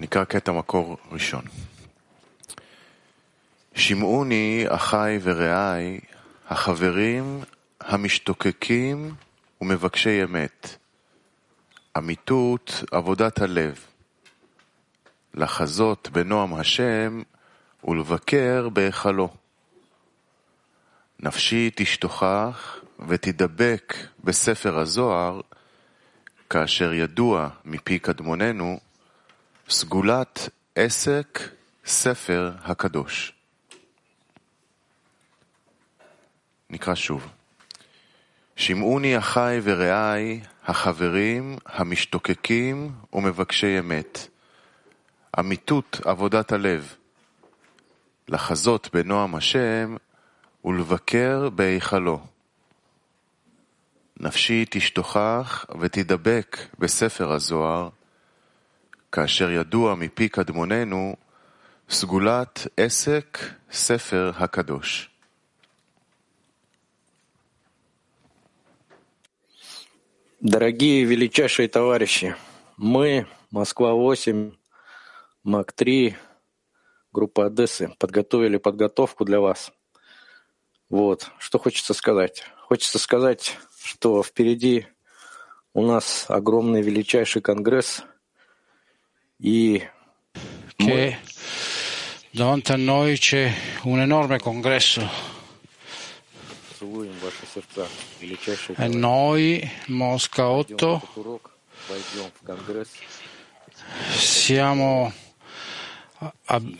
נקרא קטע מקור ראשון. שמעוני אחיי ורעיי, החברים המשתוקקים ומבקשי אמת, אמיתות עבודת הלב, לחזות בנועם השם ולבקר בהיכלו. נפשי תשתוכח ותדבק בספר הזוהר, כאשר ידוע מפי קדמוננו, סגולת עסק ספר הקדוש. נקרא שוב. שמעוני אחיי ורעיי, החברים המשתוקקים ומבקשי אמת. אמיתות עבודת הלב. לחזות בנועם השם ולבקר בהיכלו. נפשי תשתוכח ותדבק בספר הזוהר, כאשר ידוע מפי קדמוננו סגולת עסק ספר הקדוש. Дорогие величайшие товарищи, мы, Москва-8, МАК-3, группа Одессы, подготовили подготовку для вас. Вот, что хочется сказать. Хочется сказать, что впереди у нас огромный величайший конгресс, и che davanti a noi c'è un enorme congresso. E noi, Mosca 8, siamo,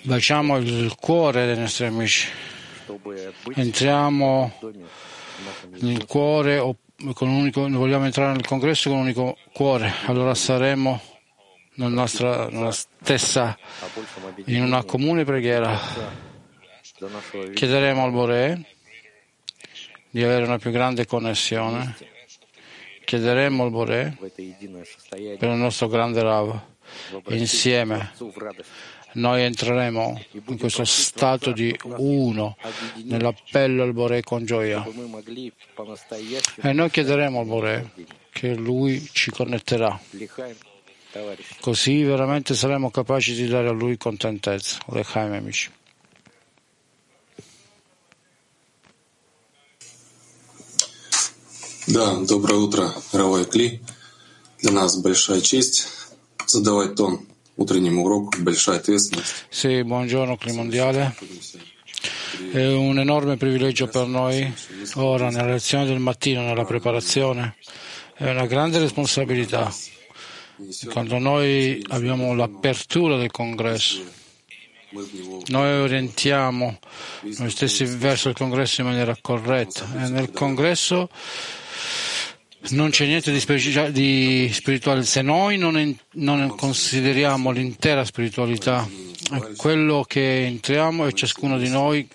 baciamo il cuore dei nostri amici, entriamo nel cuore, con unico, vogliamo entrare nel congresso con un unico cuore, allora saremo nella nostra nella stessa, in una comune preghiera. Chiederemo al Bore di avere una più grande connessione. Chiederemo al Bore per il nostro grande Rav, insieme noi entreremo in questo stato di uno, nell'appello al Bore con gioia. E noi chiederemo al Bore che lui ci connetterà. Лихаем, товарищи. Così veramente saremo capaci di dare a Lui contentezza. Lechaim, amici. Да, доброе утро, Равай Кли. Для нас большая честь задавать тон утреннему уроку, большая ответственность. Sì, buongiorno Climondiale. È un enorme privilegio per noi ora nella lezione del mattino, nella preparazione. È una grande responsabilità quando noi abbiamo l'apertura del congresso, noi orientiamo noi stessi verso il congresso in maniera corretta. E nel congresso non c'è niente di, spirituale se noi non, non consideriamo l'intera spiritualità è quello che entriamo e ciascuno di noi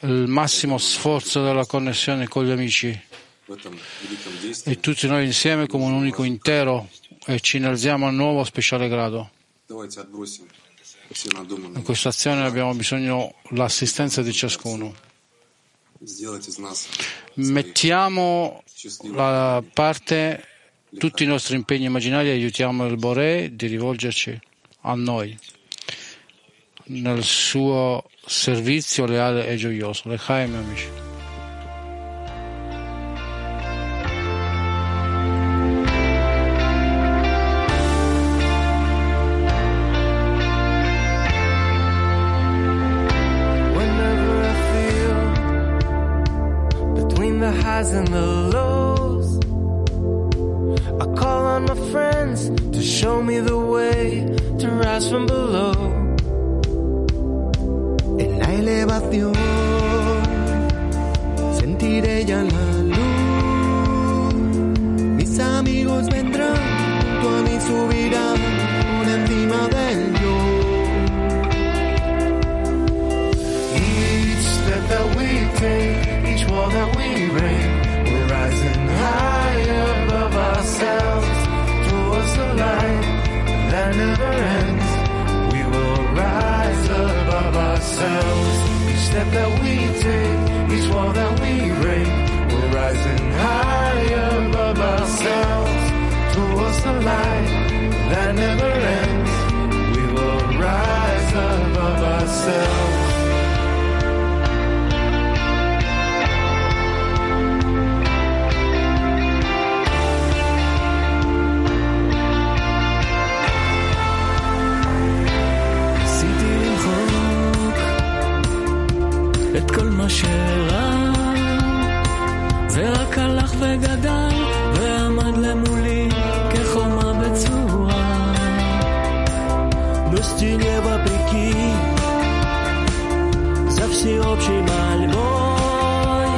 il massimo sforzo della connessione con gli amici. E tutti noi insieme come un unico intero e ci innalziamo a nuovo speciale grado. In questa azione abbiamo bisogno dell'assistenza di ciascuno. Mettiamo da parte tutti i nostri impegni immaginari e aiutiamo il Boré di rivolgerci a noi nel suo servizio leale e gioioso. Le Lechaim, amici. Highs and the lows, I call on my friends to show me the way to rise from below. En la elevación sentiré ya la luz. Mis amigos vendrán, tú a mí subirán never ends. We will rise above ourselves. Each step that we take, each wall that we break, we're rising higher above ourselves. Towards the light that never ends. We will rise above ourselves. Всеобщей мольбой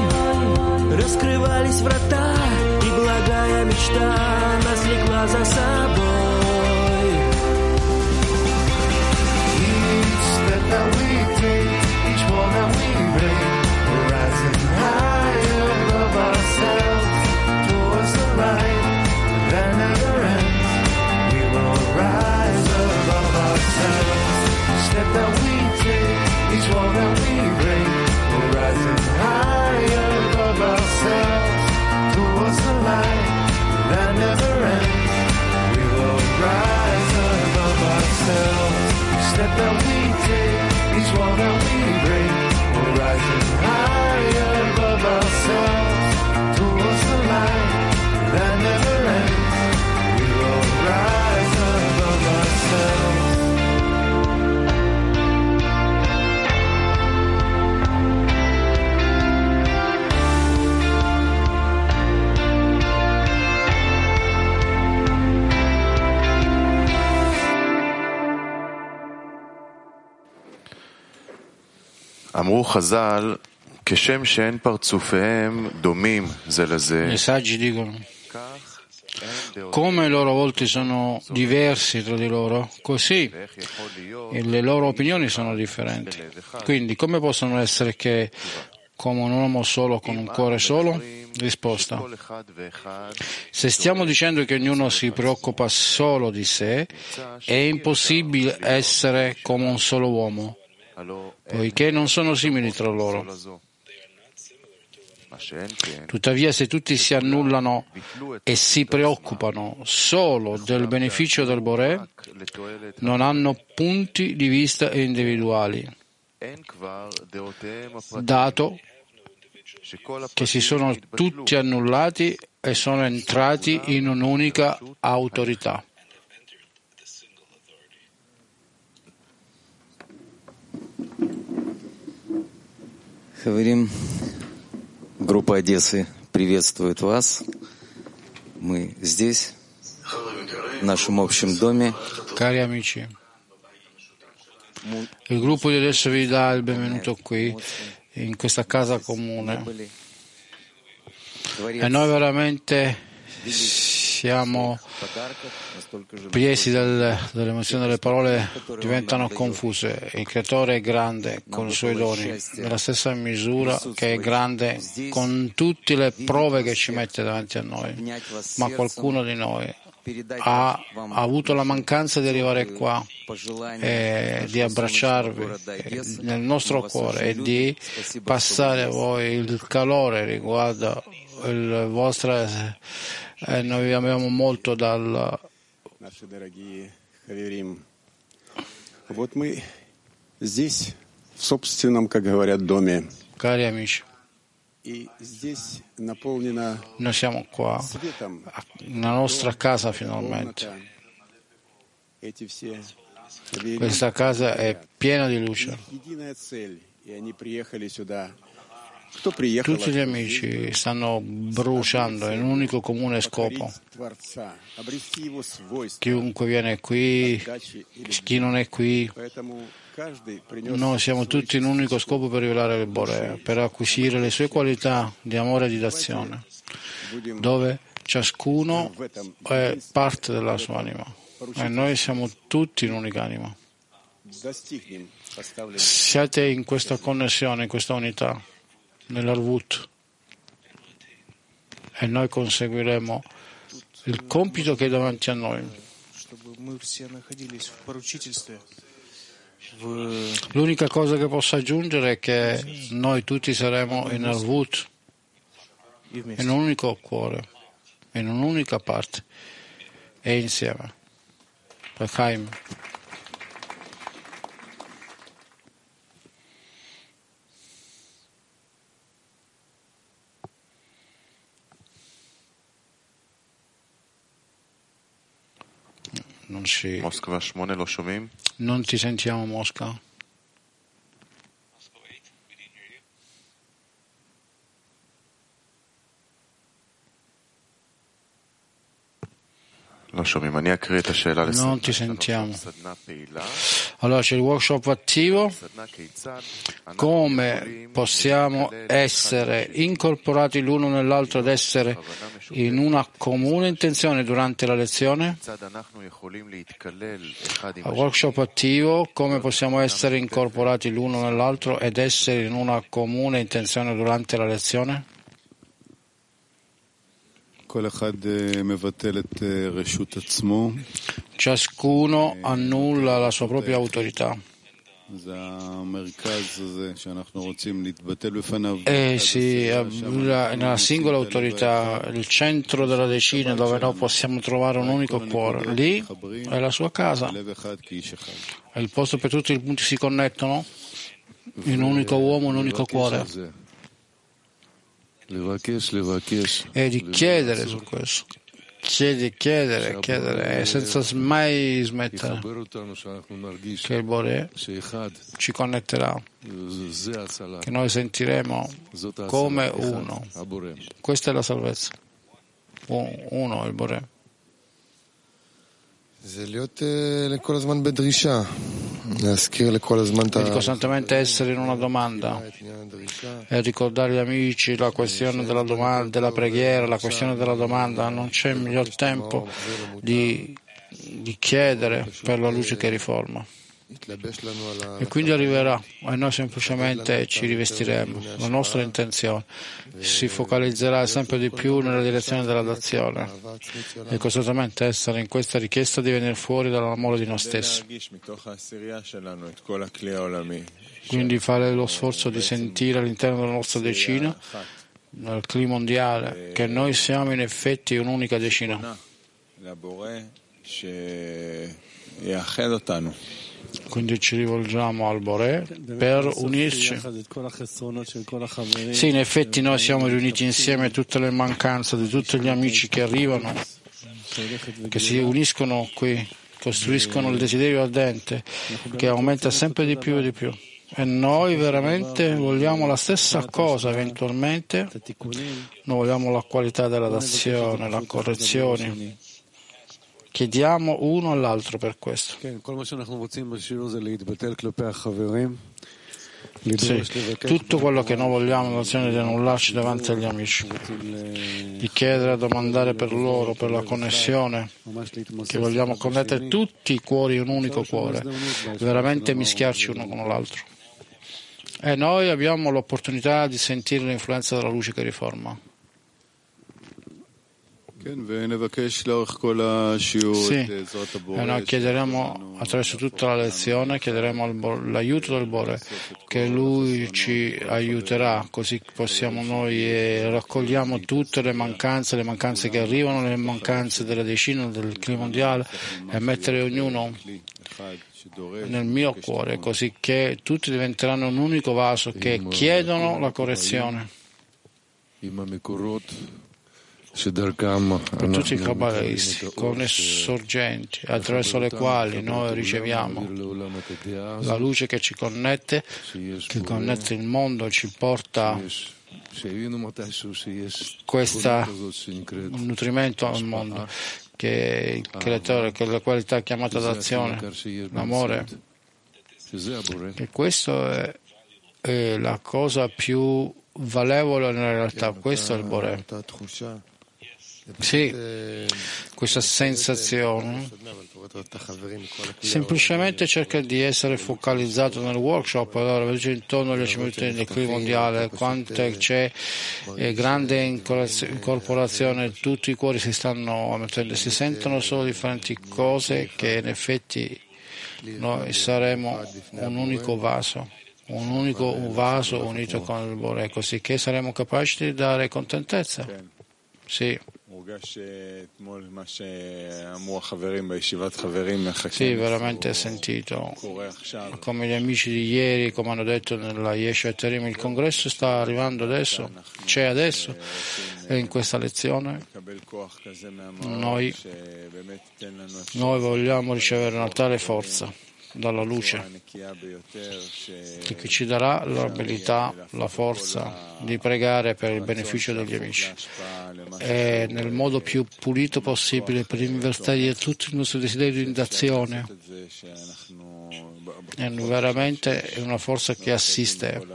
Раскрывались врата И благая мечта Нас легла за собой that we each wall that we break, we're rising higher above ourselves. Towards the light that never ends. We will rise above ourselves. Step that we take, each wall that we break, we're rising I saggi dicono, come i loro volti sono diversi tra di loro, così le loro opinioni sono differenti. Quindi come possono essere che come un uomo solo con un cuore solo? Risposta. Se stiamo dicendo che ognuno si preoccupa solo di sé, è impossibile essere come un solo uomo poiché non sono simili tra loro. Tuttavia, se tutti si annullano e si preoccupano solo del beneficio del Boré, non hanno punti di vista individuali, dato che si sono tutti annullati e sono entrati in un'unica autorità. Хаверим, группа Одессы приветствует вас. Мы здесь, в нашем общем доме. Cari amici, il gruppo di adesso vi dà il benvenuto qui, in questa casa comune. E noi veramente siamo presi dal, dall'emozione delle parole, diventano confuse. Il creatore è grande con i suoi doni, nella stessa misura che è grande con tutte le prove che ci mette davanti a noi, ma qualcuno di noi ha, avuto la mancanza di arrivare qua e di abbracciarvi nel nostro cuore e di passare a voi il calore riguardo il vostro eh, noi avevamo molto dal... Cari amici, noi siamo qua, nella nostra casa finalmente. Questa casa è piena di luce. Tutti gli amici stanno bruciando in un unico comune scopo. Chiunque viene qui, chi non è qui, noi siamo tutti in un unico scopo per rivelare il Bore, per acquisire le sue qualità di amore e di d'azione, dove ciascuno è parte della sua anima e noi siamo tutti in un'unica anima. Siate in questa connessione, in questa unità nell'Arvut e noi conseguiremo il compito che è davanti a noi. L'unica cosa che posso aggiungere è che noi tutti saremo in Arvut, in un unico cuore, in un'unica parte e insieme. L'Achaim. Non ci sentiamo Mosca? Non ti sentiamo. Allora c'è il workshop attivo. Come possiamo essere incorporati l'uno nell'altro ed essere in una comune intenzione durante la lezione? Il workshop attivo, come possiamo essere incorporati l'uno nell'altro ed essere in una comune intenzione durante la lezione? Ciascuno annulla la sua propria autorità. Eh sì, eh, nella singola autorità, il centro della decina dove noi possiamo trovare un unico cuore, lì è la sua casa, è il posto per tutti i punti si connettono in un unico uomo, un unico cuore. E di chiedere su questo. Chiedi, chiedere, chiedere, e senza mai smettere. Che il Bore ci connetterà, che noi sentiremo come uno. Questa è la salvezza. Uno è il Bore. Quindi costantemente essere in una domanda. E ricordare agli amici la questione della, domanda, della preghiera, la questione della domanda, non c'è miglior tempo di, di chiedere per la luce che riforma. E quindi arriverà e noi semplicemente ci rivestiremo. La nostra intenzione si focalizzerà sempre di più nella direzione dell'adazione e costantemente essere in questa richiesta di venire fuori dall'amore di noi stessi. Quindi fare lo sforzo di sentire all'interno della nostra decina, nel clima mondiale, che noi siamo in effetti un'unica decina. e quindi ci rivolgiamo al Boré per unirci. Sì, in effetti noi siamo riuniti insieme tutte le mancanze di tutti gli amici che arrivano, che si uniscono qui, costruiscono il desiderio ardente che aumenta sempre di più e di più. E noi veramente vogliamo la stessa cosa eventualmente, noi vogliamo la qualità della dazione, la correzione, Chiediamo uno all'altro per questo. Sì, tutto quello che noi vogliamo è l'azione di annullarci davanti agli amici, di chiedere e domandare per loro, per la connessione, che vogliamo connettere tutti i cuori in un unico cuore, veramente mischiarci uno con l'altro. E noi abbiamo l'opportunità di sentire l'influenza della luce che riforma. Sì, no, chiederemo attraverso tutta la lezione, chiederemo l'aiuto del Bore, che lui ci aiuterà, così possiamo noi raccogliamo tutte le mancanze, le mancanze che arrivano, le mancanze della decina, del clima mondiale e mettere ognuno nel mio cuore, così che tutti diventeranno un unico vaso che chiedono la correzione tutti i kabbalisti le sorgenti attraverso le quali noi riceviamo la luce che ci connette, che connette il mondo, ci porta questo nutrimento al mondo, che il creatore, che la qualità chiamata d'azione, l'amore, che questo è, è la cosa più valevole nella realtà, questo è il Bore. Sì, questa sensazione semplicemente cerca di essere focalizzato nel workshop, allora vedo intorno agli 10 minuti del qui mondiale, quanto c'è eh, grande incorporazione, tutti i cuori si stanno mettendo, si sentono solo differenti cose che in effetti noi saremo un unico vaso, un unico vaso unito con il Bore, così che saremo capaci di dare contentezza. Sì. Sì, veramente ho sentito, come gli amici di ieri, come hanno detto nella Yeshua Terim, il congresso sta arrivando adesso, c'è adesso, e in questa lezione. Noi, noi vogliamo ricevere una tale forza dalla luce e che ci darà l'abilità, la forza di pregare per il beneficio degli amici e nel modo più pulito possibile per invertire tutto il nostro desiderio di azione. È veramente una forza che assiste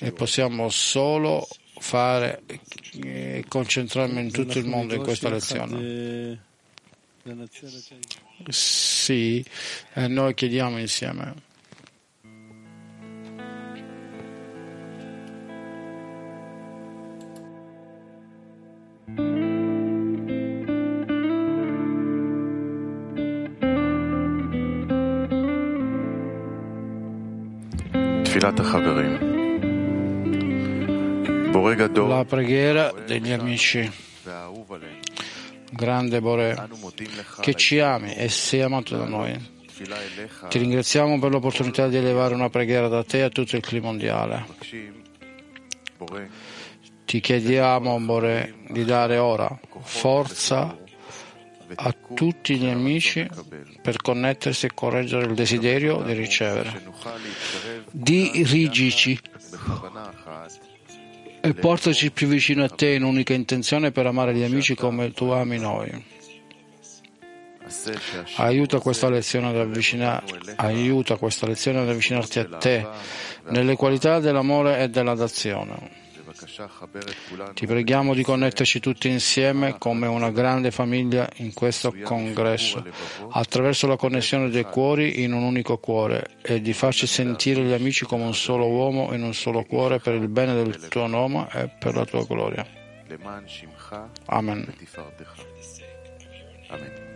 e possiamo solo fare e concentrarmi in tutto il mondo in questa lezione. Sì, eh, noi chiediamo insieme. La preghiera degli amici grande Bore, che ci ami e sei amato da noi. Ti ringraziamo per l'opportunità di elevare una preghiera da te a tutto il clima mondiale. Ti chiediamo, Bore, di dare ora forza a tutti gli amici per connettersi e correggere il desiderio di ricevere. Dirigici e portaci più vicino a te in unica intenzione per amare gli amici come tu ami noi. Aiuta questa lezione ad, avvicina... Aiuta questa lezione ad avvicinarti a te nelle qualità dell'amore e della dazione. Ti preghiamo di connetterci tutti insieme come una grande famiglia in questo congresso, attraverso la connessione dei cuori in un unico cuore e di farci sentire gli amici come un solo uomo in un solo cuore per il bene del tuo nome e per la tua gloria. Amen. Amen.